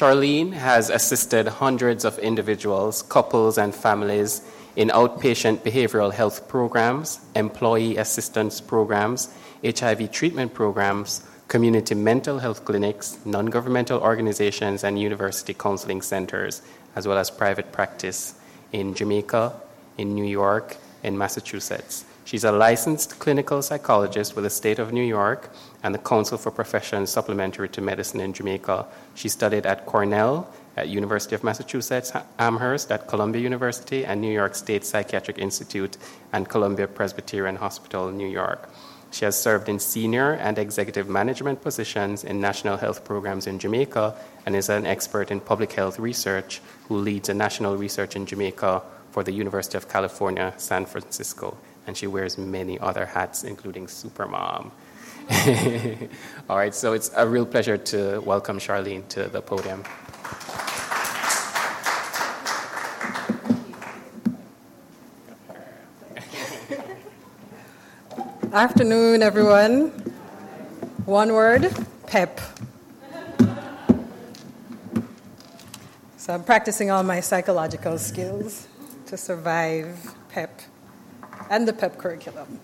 Sharlene has assisted hundreds of individuals, couples, and families in outpatient behavioral health programs, employee assistance programs, HIV treatment programs, community mental health clinics, non governmental organizations, and university counseling centers, as well as private practice in Jamaica, in New York, in Massachusetts. She's a licensed clinical psychologist with the state of New York and the Council for Professions Supplementary to Medicine in Jamaica. She studied at Cornell, at University of Massachusetts Amherst, at Columbia University, and New York State Psychiatric Institute and Columbia Presbyterian Hospital, New York. She has served in senior and executive management positions in national health programs in Jamaica and is an expert in public health research who leads a national research in Jamaica for the University of California, San Francisco. And she wears many other hats, including Supermom. All right, so it's a real pleasure to welcome Sharlene to the podium. Afternoon, everyone. One word pep. So I'm practicing all my psychological skills to survive PEP and the PEP curriculum.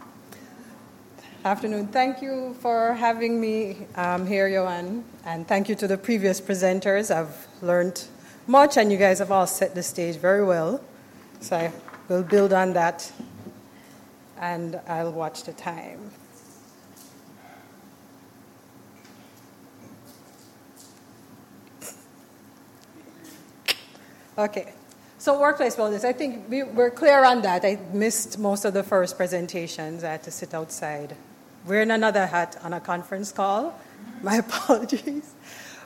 Afternoon. Thank you for having me um, here, Johan, and thank you to the previous presenters. I've learned much, and you guys have all set the stage very well. So I will build on that and I'll watch the time. Okay, so workplace wellness, I think we, we're clear on that. I missed most of the first presentations. I had to sit outside. We're in another hat on a conference call. My apologies.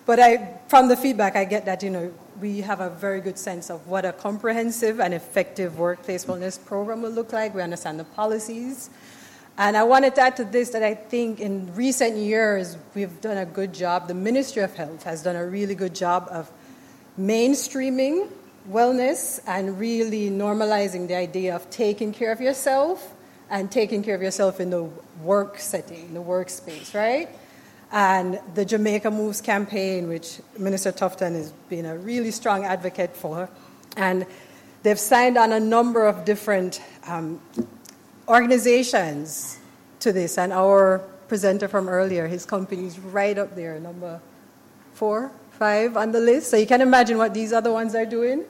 But I, from the feedback, I get that, you know, we have a very good sense of what a comprehensive and effective workplace wellness program will look like. We understand the policies. And I wanted to add to this that I think in recent years we've done a good job. The Ministry of Health has done a really good job of mainstreaming wellness and really normalizing the idea of taking care of yourself and taking care of yourself in the work setting, the workspace, right? And the Jamaica Moves campaign, which Minister Tufton has been a really strong advocate for. And they've signed on a number of different um, organizations to this. And our presenter from earlier, his company is right up there, number four, five on the list. So you can imagine what these other ones are doing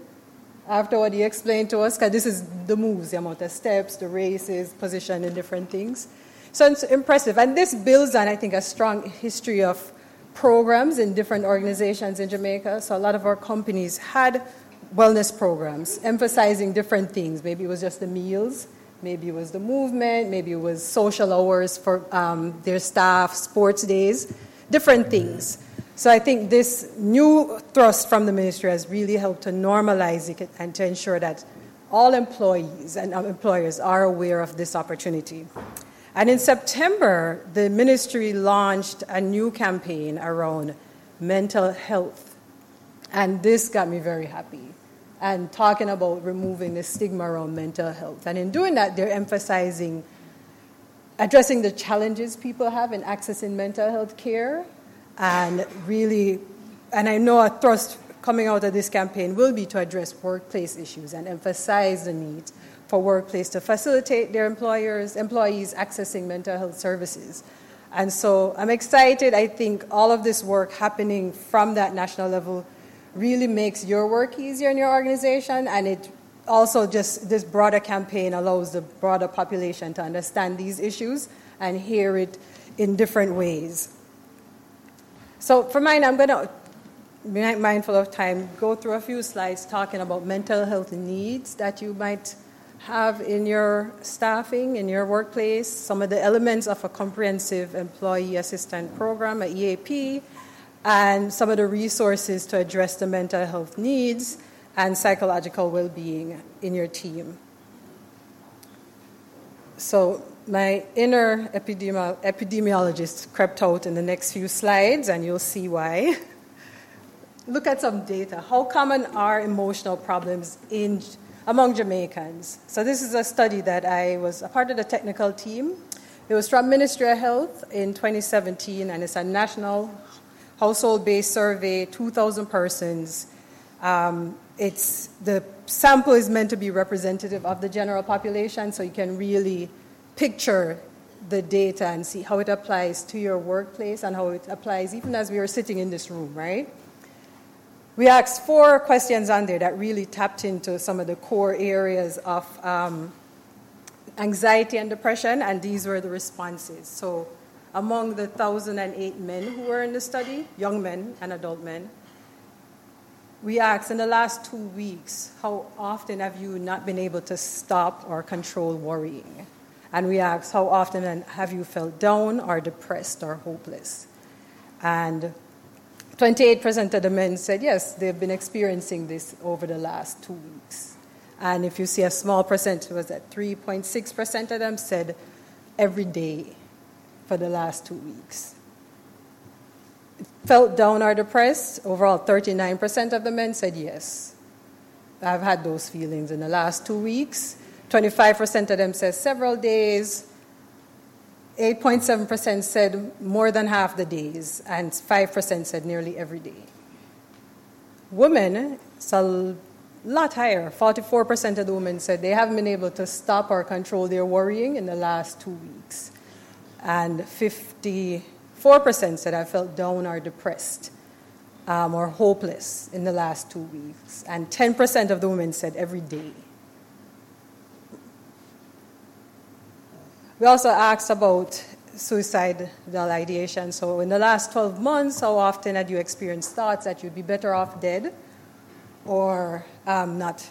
after what he explained to us, because this is the moves, the amount of steps, the races, position, and different things. So it's impressive. And this builds on, I think, a strong history of programs in different organizations in Jamaica. So a lot of our companies had wellness programs emphasizing different things. Maybe it was just the meals, maybe it was the movement, maybe it was social hours for um, their staff, sports days, different things. So I think this new thrust from the ministry has really helped to normalize it and to ensure that all employees and employers are aware of this opportunity. And in September, the ministry launched a new campaign around mental health. And this got me very happy. And talking about removing the stigma around mental health. And in doing that, they're emphasizing addressing the challenges people have in accessing mental health care and really, and I know a thrust coming out of this campaign will be to address workplace issues and emphasize the need for workplace to facilitate their employers, employees accessing mental health services. And so I'm excited. I think all of this work happening from that national level really makes your work easier in your organization, and it also just this broader campaign allows the broader population to understand these issues and hear it in different ways. So for mine, I'm going to be mindful of time, go through a few slides talking about mental health needs that you might have in your staffing, in your workplace, some of the elements of a comprehensive employee assistance program, a EAP, and some of the resources to address the mental health needs and psychological well being in your team. So, my inner epidemi- epidemiologist crept out in the next few slides, and you'll see why. Look at some data. How common are emotional problems in, among Jamaicans? So, this is a study that I was a part of the technical team. It was from Ministry of Health in 2017, and it's a national household based survey, 2,000 persons. Um, it's, the sample is meant to be representative of the general population, so you can really picture the data and see how it applies to your workplace and how it applies even as we are sitting in this room, right? We asked four questions on there that really tapped into some of the core areas of um, anxiety and depression, and these were the responses. So, among the 1,008 men who were in the study, young men and adult men, we asked in the last two weeks, how often have you not been able to stop or control worrying? And we asked, how often have you felt down or depressed or hopeless? And 28% of the men said yes, they've been experiencing this over the last two weeks. And if you see a small percent, was that 3.6% of them said every day for the last two weeks. Felt down or depressed, overall 39% of the men said yes. I've had those feelings in the last two weeks. 25% of them said several days. 8.7% said more than half the days, and 5% said nearly every day. Women, it's a lot higher. 44% of the women said they haven't been able to stop or control their worrying in the last two weeks. And 54% said I felt down or depressed um, or hopeless in the last two weeks. And 10% of the women said every day. We also asked about suicidal ideation. So, in the last 12 months, how often had you experienced thoughts that you'd be better off dead or um, not,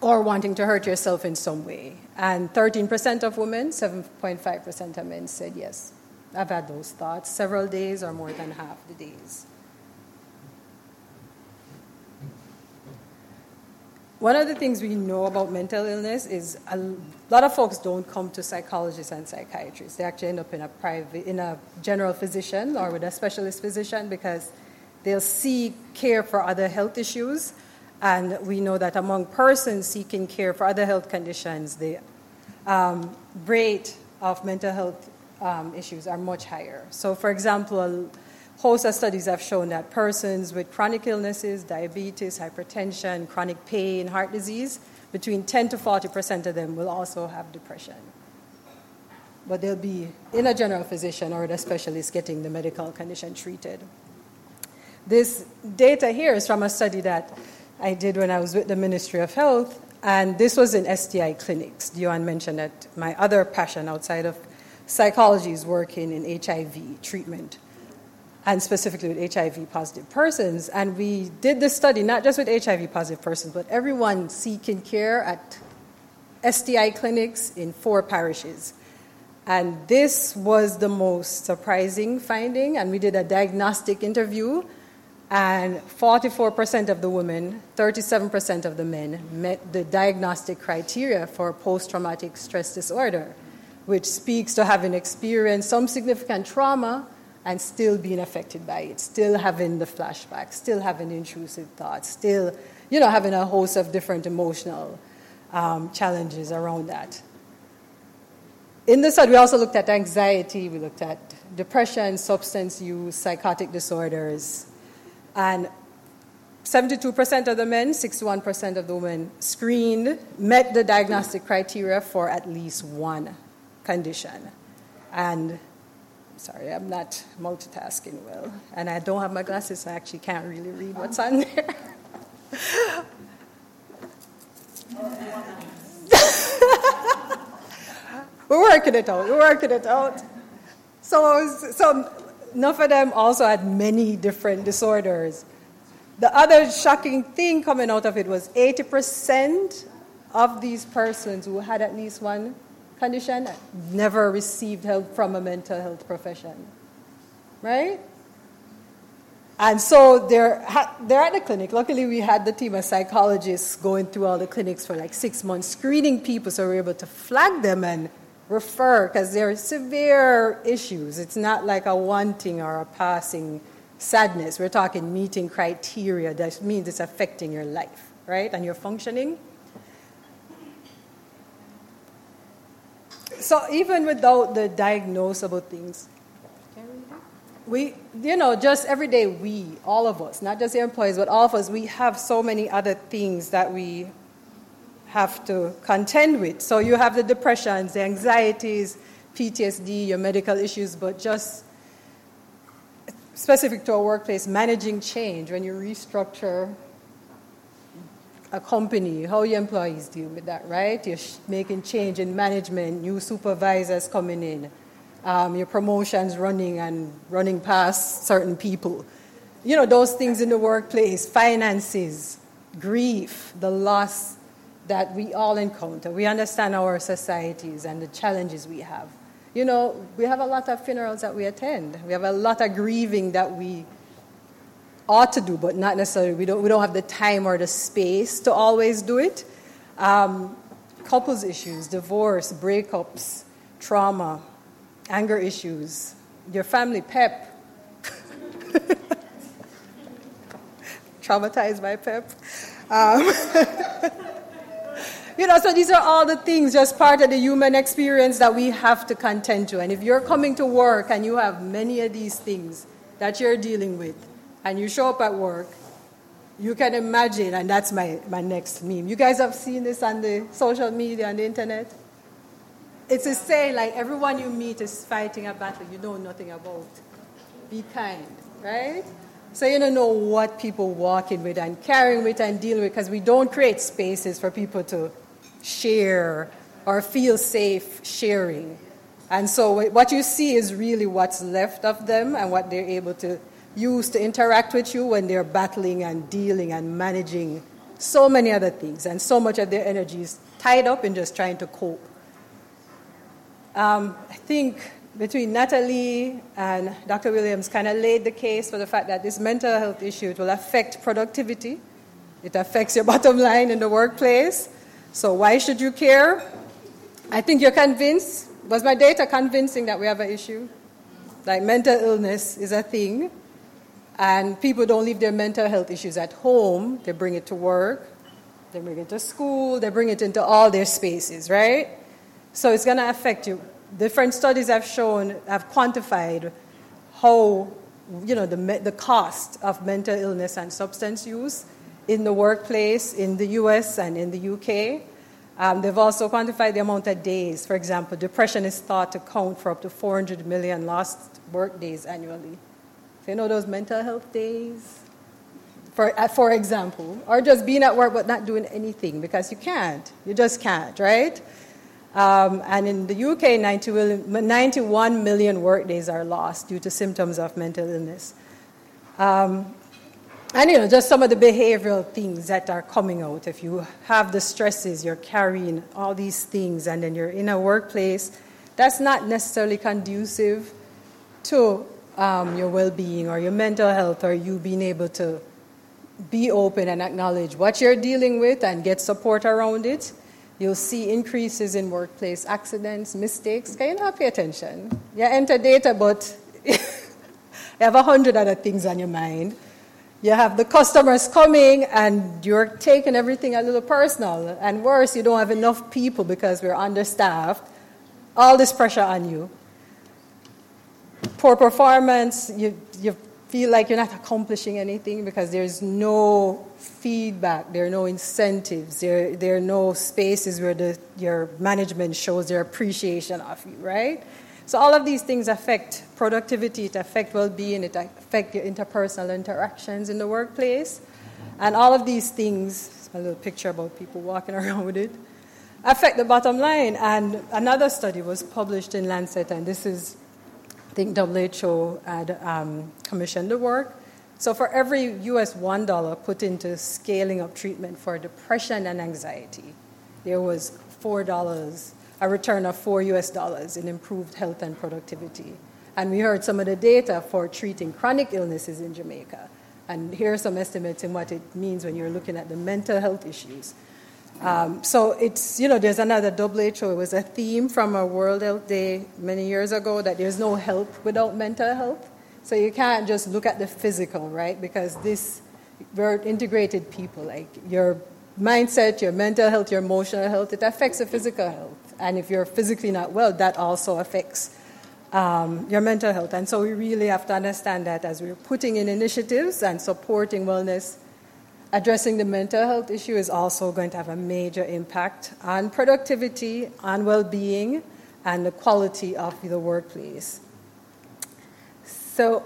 or wanting to hurt yourself in some way? And 13% of women, 7.5% of men said yes. I've had those thoughts several days or more than half the days. One of the things we know about mental illness is a lot of folks don't come to psychologists and psychiatrists. They actually end up in a private, in a general physician or with a specialist physician because they'll seek care for other health issues. And we know that among persons seeking care for other health conditions, the um, rate of mental health um, issues are much higher. So, for example, host of studies have shown that persons with chronic illnesses, diabetes, hypertension, chronic pain, heart disease, between 10 to 40% of them will also have depression. But they'll be in a general physician or a specialist getting the medical condition treated. This data here is from a study that I did when I was with the Ministry of Health, and this was in STI clinics. Dion mentioned that my other passion outside of psychology is working in HIV treatment and specifically with HIV positive persons. And we did this study not just with HIV positive persons, but everyone seeking care at STI clinics in four parishes. And this was the most surprising finding. And we did a diagnostic interview, and 44% of the women, 37% of the men met the diagnostic criteria for post traumatic stress disorder, which speaks to having experienced some significant trauma and still being affected by it, still having the flashbacks, still having intrusive thoughts, still, you know, having a host of different emotional um, challenges around that. In the study, we also looked at anxiety, we looked at depression, substance use, psychotic disorders, and 72% of the men, 61% of the women screened met the diagnostic criteria for at least one condition. And Sorry, I'm not multitasking well. And I don't have my glasses, so I actually can't really read what's on there. We're working it out. We're working it out. So, so enough of them also had many different disorders. The other shocking thing coming out of it was 80% of these persons who had at least one condition never received help from a mental health profession. Right? And so they're, they're at the clinic. Luckily, we had the team of psychologists going through all the clinics for like six months, screening people so we are able to flag them and refer because they're severe issues. It's not like a wanting or a passing sadness. We're talking meeting criteria that means it's affecting your life, right? And your functioning. So even without the diagnosable things, we, you know, just every day we, all of us, not just the employees, but all of us, we have so many other things that we have to contend with. So you have the depressions, the anxieties, PTSD, your medical issues, but just specific to a workplace, managing change when you restructure a company, how your employees deal with that, right? You're making change in management, new supervisors coming in, um, your promotions running and running past certain people. You know, those things in the workplace, finances, grief, the loss that we all encounter. We understand our societies and the challenges we have. You know, we have a lot of funerals that we attend. We have a lot of grieving that we ought to do, but not necessarily. We don't, we don't have the time or the space to always do it. Um, couples issues, divorce, breakups, trauma, anger issues, your family PEP. Traumatized by PEP. Um, You know, so these are all the things, just part of the human experience that we have to contend to. And if you're coming to work and you have many of these things that you're dealing with, and you show up at work, you can imagine, and that's my, my next meme. You guys have seen this on the social media and the internet? It's a saying like everyone you meet is fighting a battle you know nothing about. Be kind, right? So you don't know what people walking with and carrying with and dealing with because we don't create spaces for people to share or feel safe sharing. And so what you see is really what's left of them and what they're able to use to interact with you when they're battling and dealing and managing so many other things. And so much of their energy is tied up in just trying to cope. Um, I think between Natalie and Dr. Williams kind of laid the case for the fact that this mental health issue it will affect productivity. It affects your bottom line in the workplace. So why should you care? I think you're convinced. Was my data convincing that we have an issue? Like mental illness is a thing, and people don't leave their mental health issues at home. They bring it to work, they bring it to school, they bring it into all their spaces, right? So it's going to affect you. Different studies have shown, have quantified how, you know, the, the cost of mental illness and substance use in the workplace in the US and in the UK. Um, they've also quantified the amount of days. For example, depression is thought to count for up to 400 million lost work days annually. So, you know those mental health days? For, uh, for example, or just being at work but not doing anything because you can't. You just can't, right? Um, and in the UK, 91 million work days are lost due to symptoms of mental illness. Um, and you know, just some of the behavioral things that are coming out. If you have the stresses, you're carrying all these things, and then you're in a workplace that's not necessarily conducive to um, your well being or your mental health, or you being able to be open and acknowledge what you're dealing with and get support around it. You'll see increases in workplace accidents, mistakes. Can you not pay attention? You enter data, but you have a hundred other things on your mind you have the customers coming and you're taking everything a little personal. And worse, you don't have enough people because we're understaffed. All this pressure on you. Poor performance, you, you feel like you're not accomplishing anything because there's no feedback, there are no incentives, there, there are no spaces where the, your management shows their appreciation of you, right? So all of these things affect productivity, it affects well-being, it affects your interpersonal interactions in the workplace. And all of these things, a little picture about people walking around with it, affect the bottom line. And another study was published in Lancet, and this is, I think WHO had um, commissioned the work. So for every US $1 put into scaling up treatment for depression and anxiety, there was $4 a return of four US dollars in improved health and productivity. And we heard some of the data for treating chronic illnesses in Jamaica. And here are some estimates in what it means when you're looking at the mental health issues. Um, so it's, you know, there's another WHO. It was a theme from a World Health Day many years ago that there's no health without mental health. So you can't just look at the physical, right? Because this, we're integrated people. Like your mindset, your mental health, your emotional health, it affects your physical health. And if you're physically not well, that also affects um, your mental health. And so we really have to understand that as we're putting in initiatives and supporting wellness, addressing the mental health issue is also going to have a major impact on productivity, on well being, and the quality of the workplace. So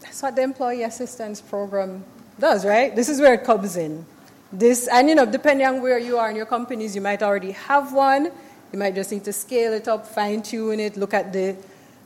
that's what the employee assistance program does, right? This is where it comes in. This, and you know, depending on where you are in your companies, you might already have one. You might just need to scale it up, fine tune it, look at the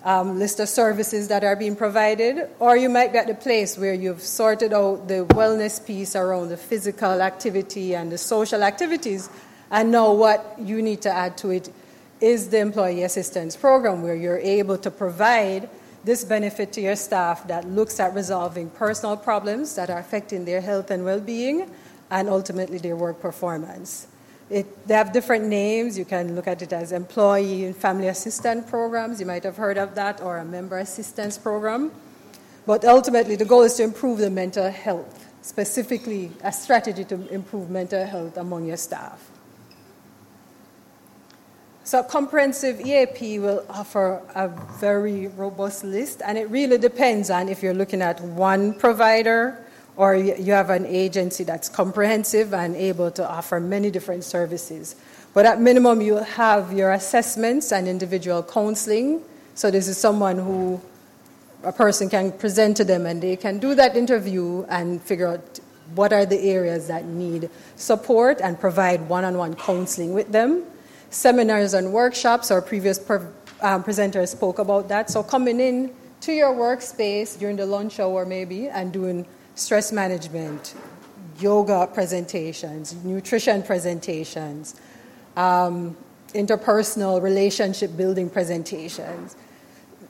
um, list of services that are being provided, or you might be at the place where you've sorted out the wellness piece around the physical activity and the social activities, and know what you need to add to it is the employee assistance program, where you're able to provide this benefit to your staff that looks at resolving personal problems that are affecting their health and well being and ultimately their work performance. It, they have different names. You can look at it as employee and family assistance programs. You might have heard of that, or a member assistance program. But ultimately, the goal is to improve the mental health, specifically a strategy to improve mental health among your staff. So, a comprehensive EAP will offer a very robust list, and it really depends on if you're looking at one provider or you have an agency that's comprehensive and able to offer many different services. But at minimum, you'll have your assessments and individual counseling. So this is someone who a person can present to them and they can do that interview and figure out what are the areas that need support and provide one-on-one counseling with them. Seminars and workshops, our previous per, um, presenters spoke about that. So coming in to your workspace during the lunch hour maybe and doing stress management, yoga presentations, nutrition presentations, um, interpersonal relationship building presentations.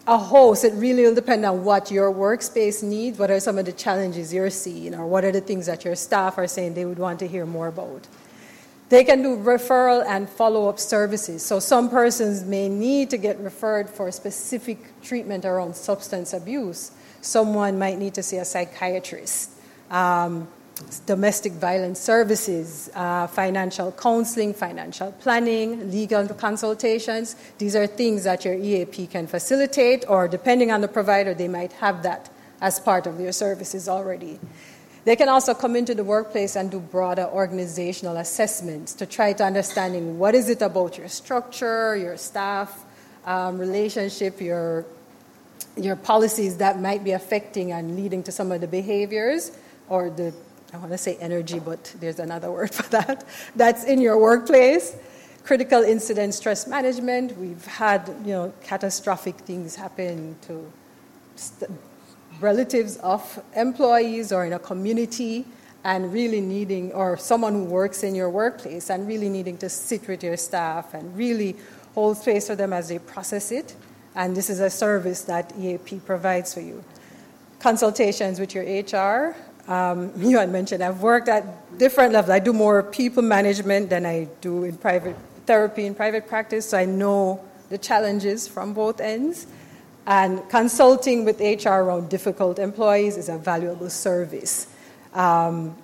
A host, it really will depend on what your workspace needs, what are some of the challenges you're seeing, or what are the things that your staff are saying they would want to hear more about. They can do referral and follow up services. So, some persons may need to get referred for specific treatment around substance abuse someone might need to see a psychiatrist, um, domestic violence services, uh, financial counseling, financial planning, legal consultations. These are things that your EAP can facilitate, or depending on the provider, they might have that as part of their services already. They can also come into the workplace and do broader organizational assessments to try to understanding what is it about your structure, your staff, um, relationship, your your policies that might be affecting and leading to some of the behaviors or the I want to say energy, but there's another word for that. That's in your workplace. Critical incident stress management. We've had you know catastrophic things happen to st- relatives of employees or in a community, and really needing or someone who works in your workplace and really needing to sit with your staff and really hold space for them as they process it and this is a service that EAP provides for you. Consultations with your HR. Um, you had mentioned I've worked at different levels. I do more people management than I do in private therapy in private practice, so I know the challenges from both ends. And consulting with HR around difficult employees is a valuable service um,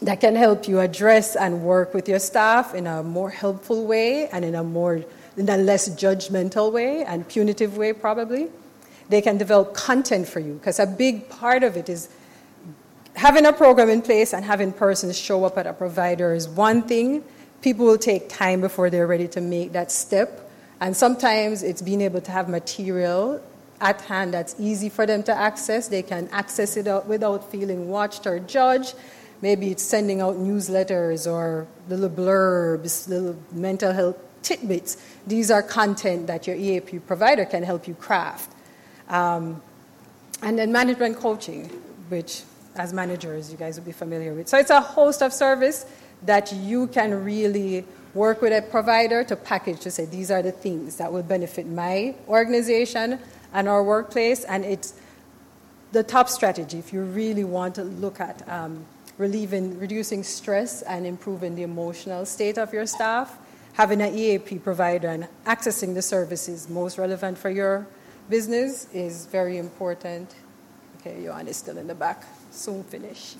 that can help you address and work with your staff in a more helpful way and in a more in a less judgmental way and punitive way, probably. They can develop content for you because a big part of it is having a program in place and having persons show up at a provider is one thing. People will take time before they're ready to make that step. And sometimes it's being able to have material at hand that's easy for them to access. They can access it without feeling watched or judged. Maybe it's sending out newsletters or little blurbs, little mental health tidbits. These are content that your EAP provider can help you craft. Um, and then management coaching, which as managers you guys will be familiar with. So it's a host of service that you can really work with a provider to package to say these are the things that will benefit my organization and our workplace. And it's the top strategy if you really want to look at um, relieving, reducing stress and improving the emotional state of your staff having an EAP provider and accessing the services most relevant for your business is very important. Okay, Johan is still in the back. Soon finish.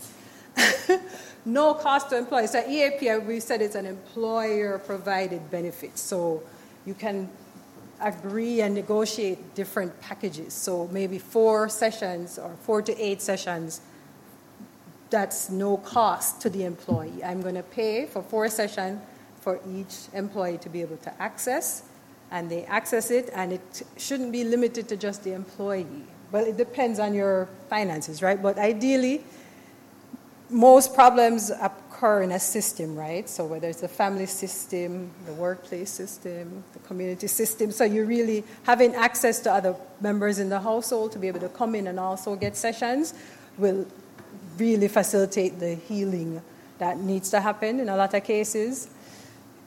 no cost to employees. So EAP, uh, we said it's an employer-provided benefit. So you can agree and negotiate different packages. So maybe four sessions or four to eight sessions. That's no cost to the employee. I'm going to pay for four sessions for each employee to be able to access, and they access it, and it shouldn't be limited to just the employee. Well, it depends on your finances, right? But ideally, most problems occur in a system, right? So whether it's the family system, the workplace system, the community system, so you're really having access to other members in the household to be able to come in and also get sessions will really facilitate the healing that needs to happen in a lot of cases.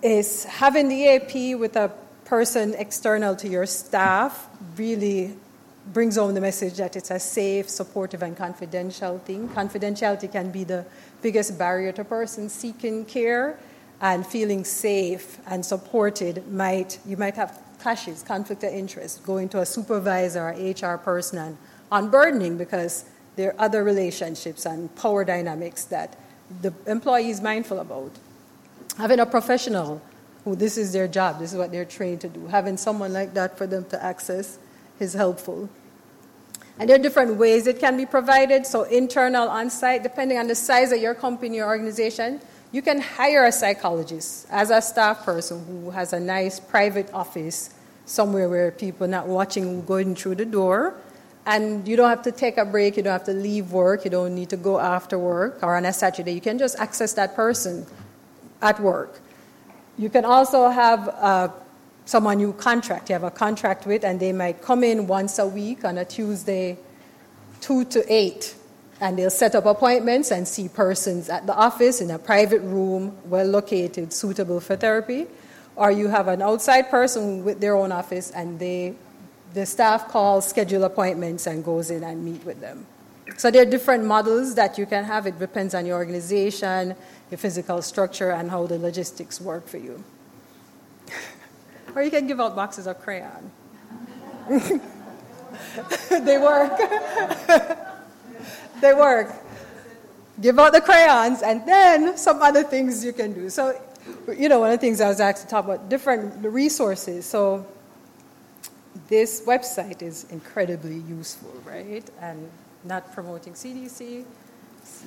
Is having the AP with a person external to your staff really brings home the message that it's a safe, supportive, and confidential thing. Confidentiality can be the biggest barrier to a person seeking care, and feeling safe and supported might you might have clashes, conflict of interest, going to a supervisor or HR person and unburdening because there are other relationships and power dynamics that the employee is mindful about. Having a professional who this is their job, this is what they're trained to do, having someone like that for them to access is helpful. And there are different ways it can be provided. So, internal, on site, depending on the size of your company or organization, you can hire a psychologist as a staff person who has a nice private office somewhere where people are not watching going through the door. And you don't have to take a break, you don't have to leave work, you don't need to go after work or on a Saturday. You can just access that person at work. You can also have uh, someone you contract, you have a contract with, and they might come in once a week on a Tuesday, 2 to 8, and they'll set up appointments and see persons at the office in a private room, well located, suitable for therapy. Or you have an outside person with their own office, and they, the staff calls, schedule appointments, and goes in and meet with them. So there are different models that you can have. It depends on your organization, your physical structure, and how the logistics work for you. Or you can give out boxes of crayon. they work. they work. Give out the crayons, and then some other things you can do. So, you know, one of the things I was asked to talk about different resources. So, this website is incredibly useful, right? And not promoting CDC,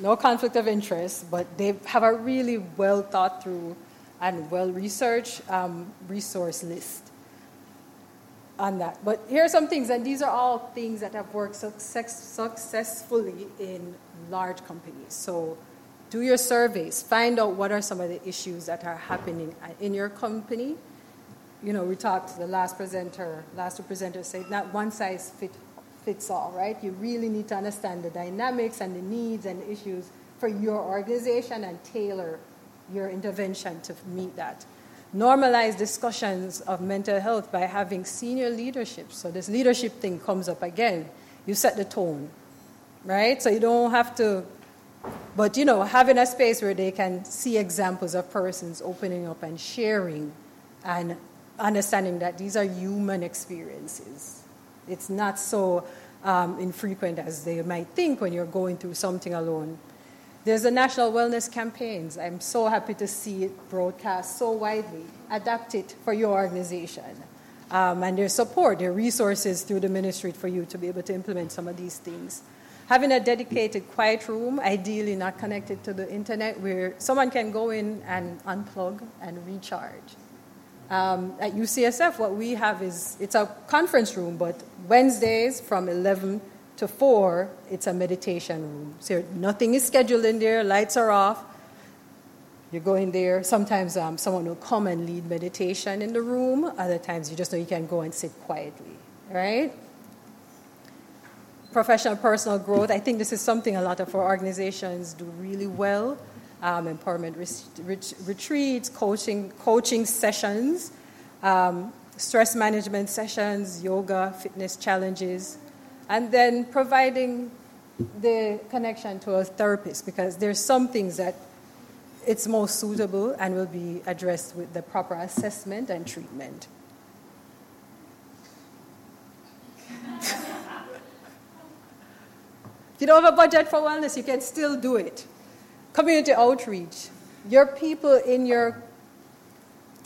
no conflict of interest, but they have a really well thought through and well researched um, resource list on that. But here are some things, and these are all things that have worked success, successfully in large companies. So do your surveys, find out what are some of the issues that are happening in your company. You know, we talked, to the last presenter, last two presenters said not one size fit, fits all, right? You really need to understand the dynamics and the needs and the issues for your organization and tailor your intervention to meet that. Normalize discussions of mental health by having senior leadership. So, this leadership thing comes up again. You set the tone, right? So, you don't have to, but you know, having a space where they can see examples of persons opening up and sharing and understanding that these are human experiences. It's not so um, infrequent as they might think when you're going through something alone. There's the national wellness campaigns. I'm so happy to see it broadcast so widely. Adapt it for your organization. Um, and there's support, there are resources through the ministry for you to be able to implement some of these things. Having a dedicated quiet room, ideally not connected to the internet, where someone can go in and unplug and recharge. Um, at UCSF, what we have is it's a conference room, but Wednesdays from 11 to four, it's a meditation room. So nothing is scheduled in there, lights are off. You go in there. Sometimes um, someone will come and lead meditation in the room. Other times you just know you can go and sit quietly, right? Professional personal growth. I think this is something a lot of our organizations do really well. Um, empowerment retreats, coaching, coaching sessions, um, stress management sessions, yoga, fitness challenges and then providing the connection to a therapist because there's some things that it's most suitable and will be addressed with the proper assessment and treatment. if you don't have a budget for wellness, you can still do it. Community outreach. Your people in your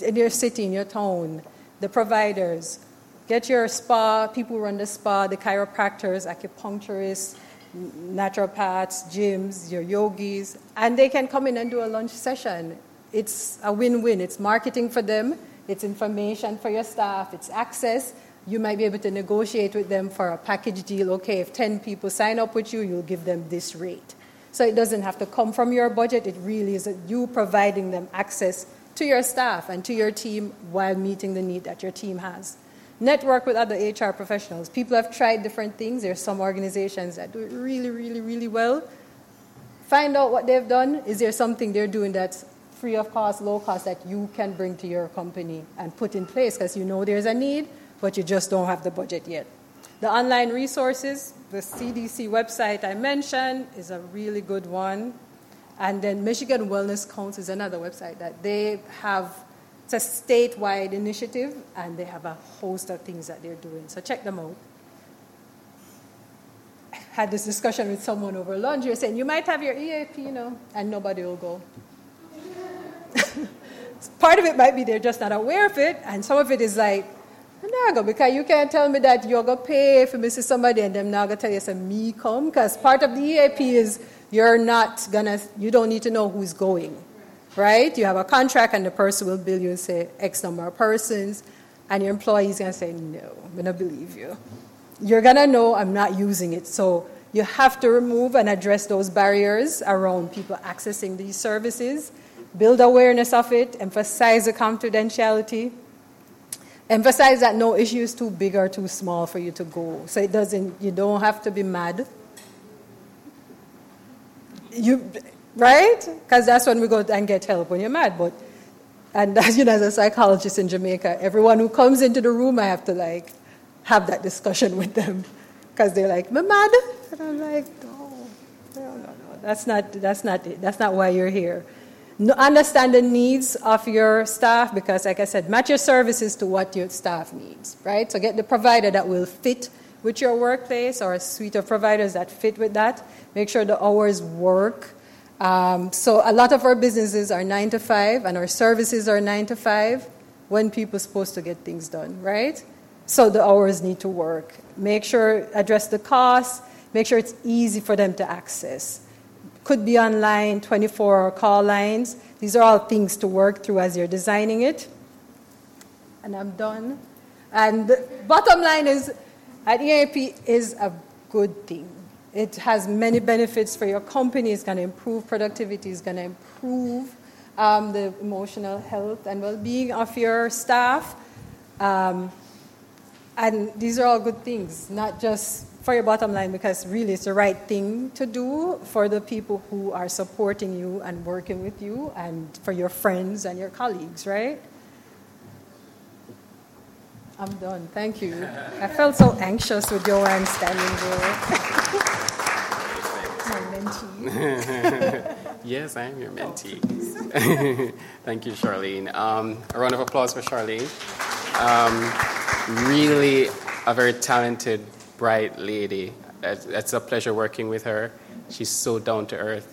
in your city, in your town, the providers, Get your spa, people who run the spa, the chiropractors, acupuncturists, naturopaths, gyms, your yogis, and they can come in and do a lunch session. It's a win win. It's marketing for them, it's information for your staff, it's access. You might be able to negotiate with them for a package deal. Okay, if 10 people sign up with you, you'll give them this rate. So it doesn't have to come from your budget, it really is you providing them access to your staff and to your team while meeting the need that your team has. Network with other HR professionals. People have tried different things. There are some organizations that do it really, really, really well. Find out what they've done. Is there something they're doing that's free of cost, low cost that you can bring to your company and put in place because you know there's a need, but you just don't have the budget yet. The online resources, the CDC website I mentioned is a really good one. And then Michigan Wellness Council is another website that they have, it's a statewide initiative, and they have a host of things that they're doing. So check them out. I had this discussion with someone over lunch. You're saying you might have your EAP, you know, and nobody will go. Part of it might be they're just not aware of it, and some of it is like, because you can't tell me that you're going to pay for me somebody and them not going to tell you, say, me come. Because part of the EAP is you're not going to, you don't need to know who's going, right? You have a contract and the person will bill you and say X number of persons, and your employee is going to say, no, I'm going to believe you. You're going to know I'm not using it. So you have to remove and address those barriers around people accessing these services, build awareness of it, emphasize the confidentiality Emphasize that no issue is too big or too small for you to go. So it doesn't, you don't have to be mad. You, right? Because that's when we go and get help when you're mad. But, and as you know, as a psychologist in Jamaica, everyone who comes into the room, I have to like have that discussion with them. Because they're like, I'm mad. And I'm like, no, no, no, no. That's not, that's not it. That's not why you're here understand the needs of your staff because, like I said, match your services to what your staff needs, right? So get the provider that will fit with your workplace or a suite of providers that fit with that. Make sure the hours work. Um, so a lot of our businesses are nine to five, and our services are nine to five. When people are supposed to get things done, right? So the hours need to work. Make sure address the costs. Make sure it's easy for them to access could be online, 24 call lines. These are all things to work through as you're designing it. And I'm done. And bottom line is, an EAP is a good thing. It has many benefits for your company. It's going to improve productivity. It's going to improve um, the emotional health and well-being of your staff. Um, and these are all good things, not just for your bottom line because really it's the right thing to do for the people who are supporting you and working with you and for your friends and your colleagues, right? I'm done. Thank you. I felt so anxious with Joanne standing there. My mentee. yes, I am your mentee. Thank you, Sharlene. Um, a round of applause for Sharlene. Um, really a very talented bright lady. It's a pleasure working with her. She's so down to earth,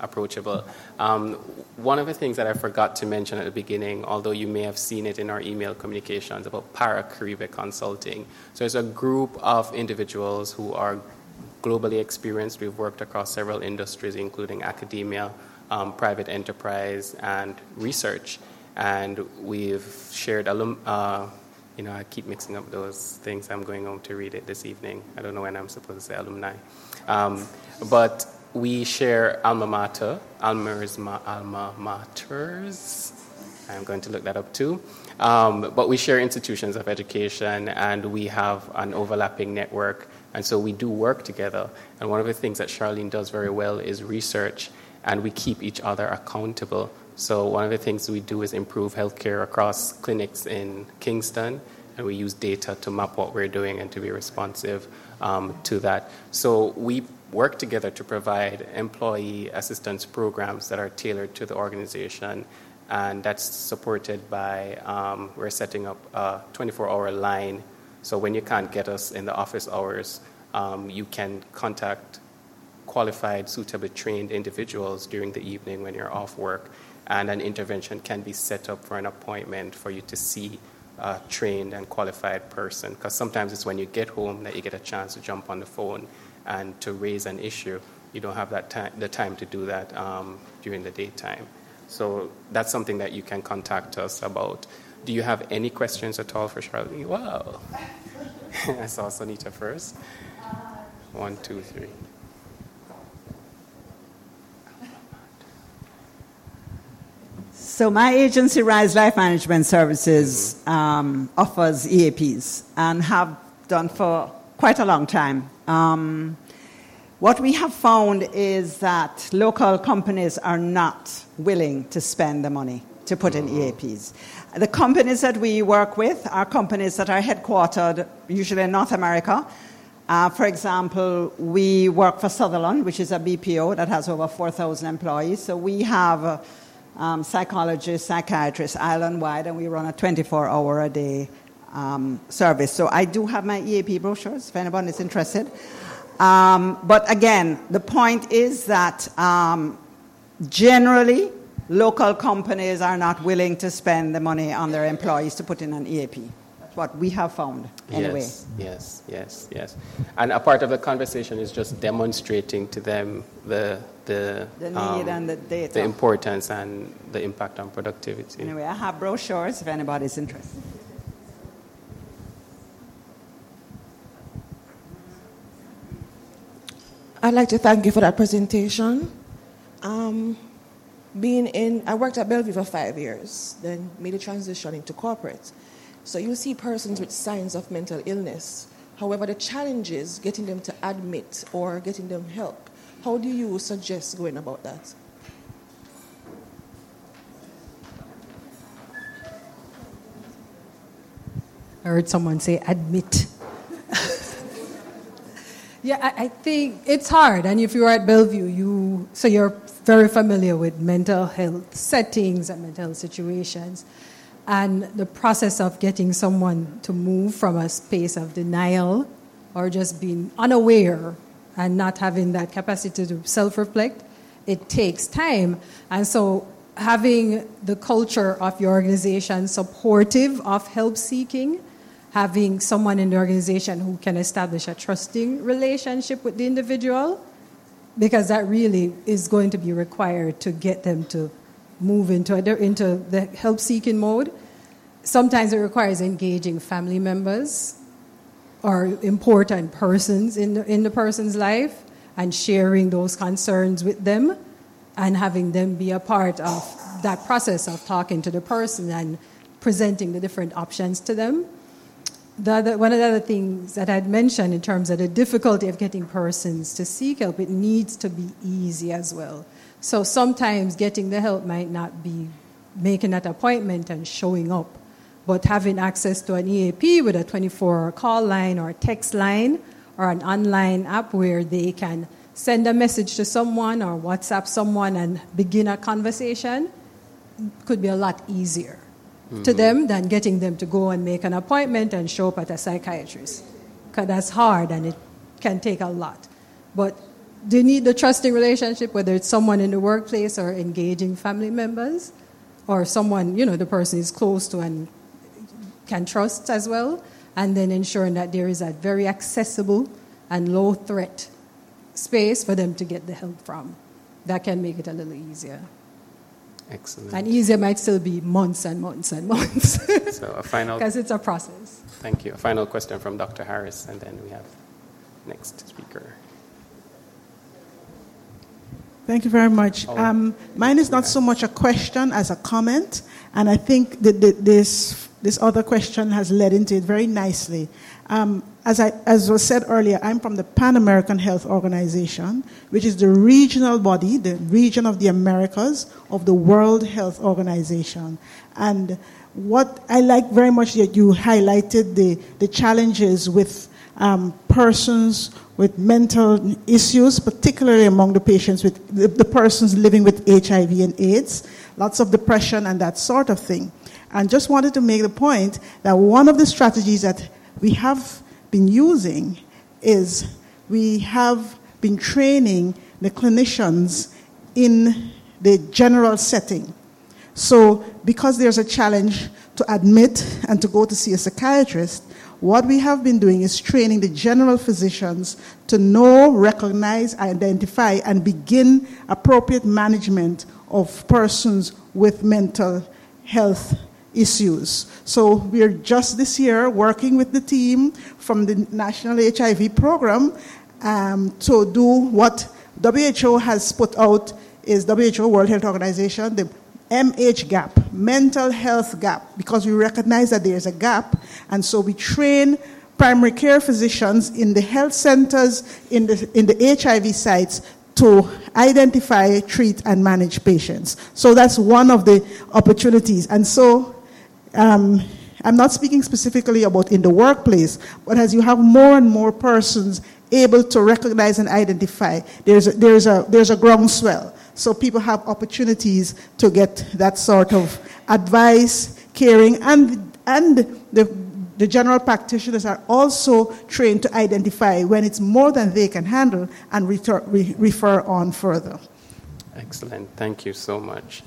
approachable. Um, one of the things that I forgot to mention at the beginning, although you may have seen it in our email communications about Para Paracaribe Consulting. So it's a group of individuals who are globally experienced. We've worked across several industries, including academia, um, private enterprise, and research. And we've shared alum, uh, you know, I keep mixing up those things. I'm going home to read it this evening. I don't know when I'm supposed to say alumni. Um, but we share alma mater, alma's ma- alma maters. I'm going to look that up too. Um, but we share institutions of education and we have an overlapping network. And so we do work together. And one of the things that Sharlene does very well is research, and we keep each other accountable so one of the things we do is improve healthcare across clinics in Kingston, and we use data to map what we're doing and to be responsive um, to that. So we work together to provide employee assistance programs that are tailored to the organization, and that's supported by um, we're setting up a 24-hour line. So when you can't get us in the office hours, um, you can contact qualified, suitably trained individuals during the evening when you're off work and an intervention can be set up for an appointment for you to see a trained and qualified person. Because sometimes it's when you get home that you get a chance to jump on the phone and to raise an issue. You don't have that time, the time to do that um, during the daytime. So that's something that you can contact us about. Do you have any questions at all for Sharlene? Wow. I saw Sonita first. One, two, three. So my agency, Rise Life Management Services, um, offers EAPs and have done for quite a long time. Um, what we have found is that local companies are not willing to spend the money to put in EAPs. The companies that we work with are companies that are headquartered usually in North America. Uh, for example, we work for Sutherland, which is a BPO that has over 4,000 employees. So we have uh, um, psychologists, psychiatrists island wide, and we run a 24 hour a day um, service. So I do have my EAP brochures if anyone is interested. Um, but again, the point is that um, generally, local companies are not willing to spend the money on their employees to put in an EAP. That's what we have found, anyway. Yes, yes, yes, yes. And a part of the conversation is just demonstrating to them the the, the need um, and the data, the importance and the impact on productivity. Anyway, I have brochures if anybody's interested. I'd like to thank you for that presentation. Um, being in, I worked at Bellevue for five years, then made a transition into corporate. So you see persons with signs of mental illness. However, the challenge is getting them to admit or getting them help. How do you suggest going about that? I heard someone say admit. Yeah, I, I, think it's hard. And if you're at Bellevue, you so you're very familiar with mental health settings and mental health situations. And the process of getting someone to move from a space of denial or just being unaware and not having that capacity to self reflect, it takes time. And so having the culture of your organization supportive of help seeking having someone in the organization who can establish a trusting relationship with the individual, because that really is going to be required to get them to move into, into the help seeking mode. Sometimes it requires engaging family members or important persons in the, in the person's life and sharing those concerns with them and having them be a part of that process of talking to the person and presenting the different options to them the other, one of the other things that I'd mentioned in terms of the difficulty of getting persons to seek help, it needs to be easy as well. So sometimes getting the help might not be making that appointment and showing up, but having access to an EAP with a 24 hour call line or text line or an online app where they can send a message to someone or WhatsApp someone and begin a conversation could be a lot easier mm-hmm. to them than getting them to go and make an appointment and show up at a psychiatrist. Because that's hard and it can take a lot. But they need the trusting relationship, whether it's someone in the workplace or engaging family members, or someone, you know, the person is close to and can trust as well, and then ensuring that there is a very accessible and low threat space for them to get the help from. That can make it a little easier. Excellent. And easier might still be months and months and months. so a final because it's a process. Thank you. A final question from Dr. Harris, and then we have next speaker. Thank you very much. Um, mine is not so much a question as a comment, and I think that this this other question has led into it very nicely. Um, as, I, as was said earlier, I'm from the Pan American Health Organization, which is the regional body, the region of the Americas of the World Health Organization. And what I like very much that you highlighted the, the challenges with um, persons with mental issues, particularly among the patients with the, the persons living with HIV and AIDS, lots of depression and that sort of thing. And just wanted to make the point that one of the strategies that we have been using is we have been training the clinicians in the general setting. So, because there's a challenge to admit and to go to see a psychiatrist, what we have been doing is training the general physicians to know, recognize, identify, and begin appropriate management of persons with mental health issues. So we're just this year working with the team from the National HIV Program um, to do what WHO has put out is WHO World Health Organization, the MH gap, mental health gap, because we recognize that there's a gap, and so we train primary care physicians in the health centers, in the, in the HIV sites, to identify, treat, and manage patients. So that's one of the opportunities. And so um, I'm not speaking specifically about in the workplace, but as you have more and more persons able to recognize and identify, there's a, there's a, there's a groundswell. So people have opportunities to get that sort of advice, caring, and, and the, the general practitioners are also trained to identify when it's more than they can handle and refer, re, refer on further. Excellent. Thank you so much.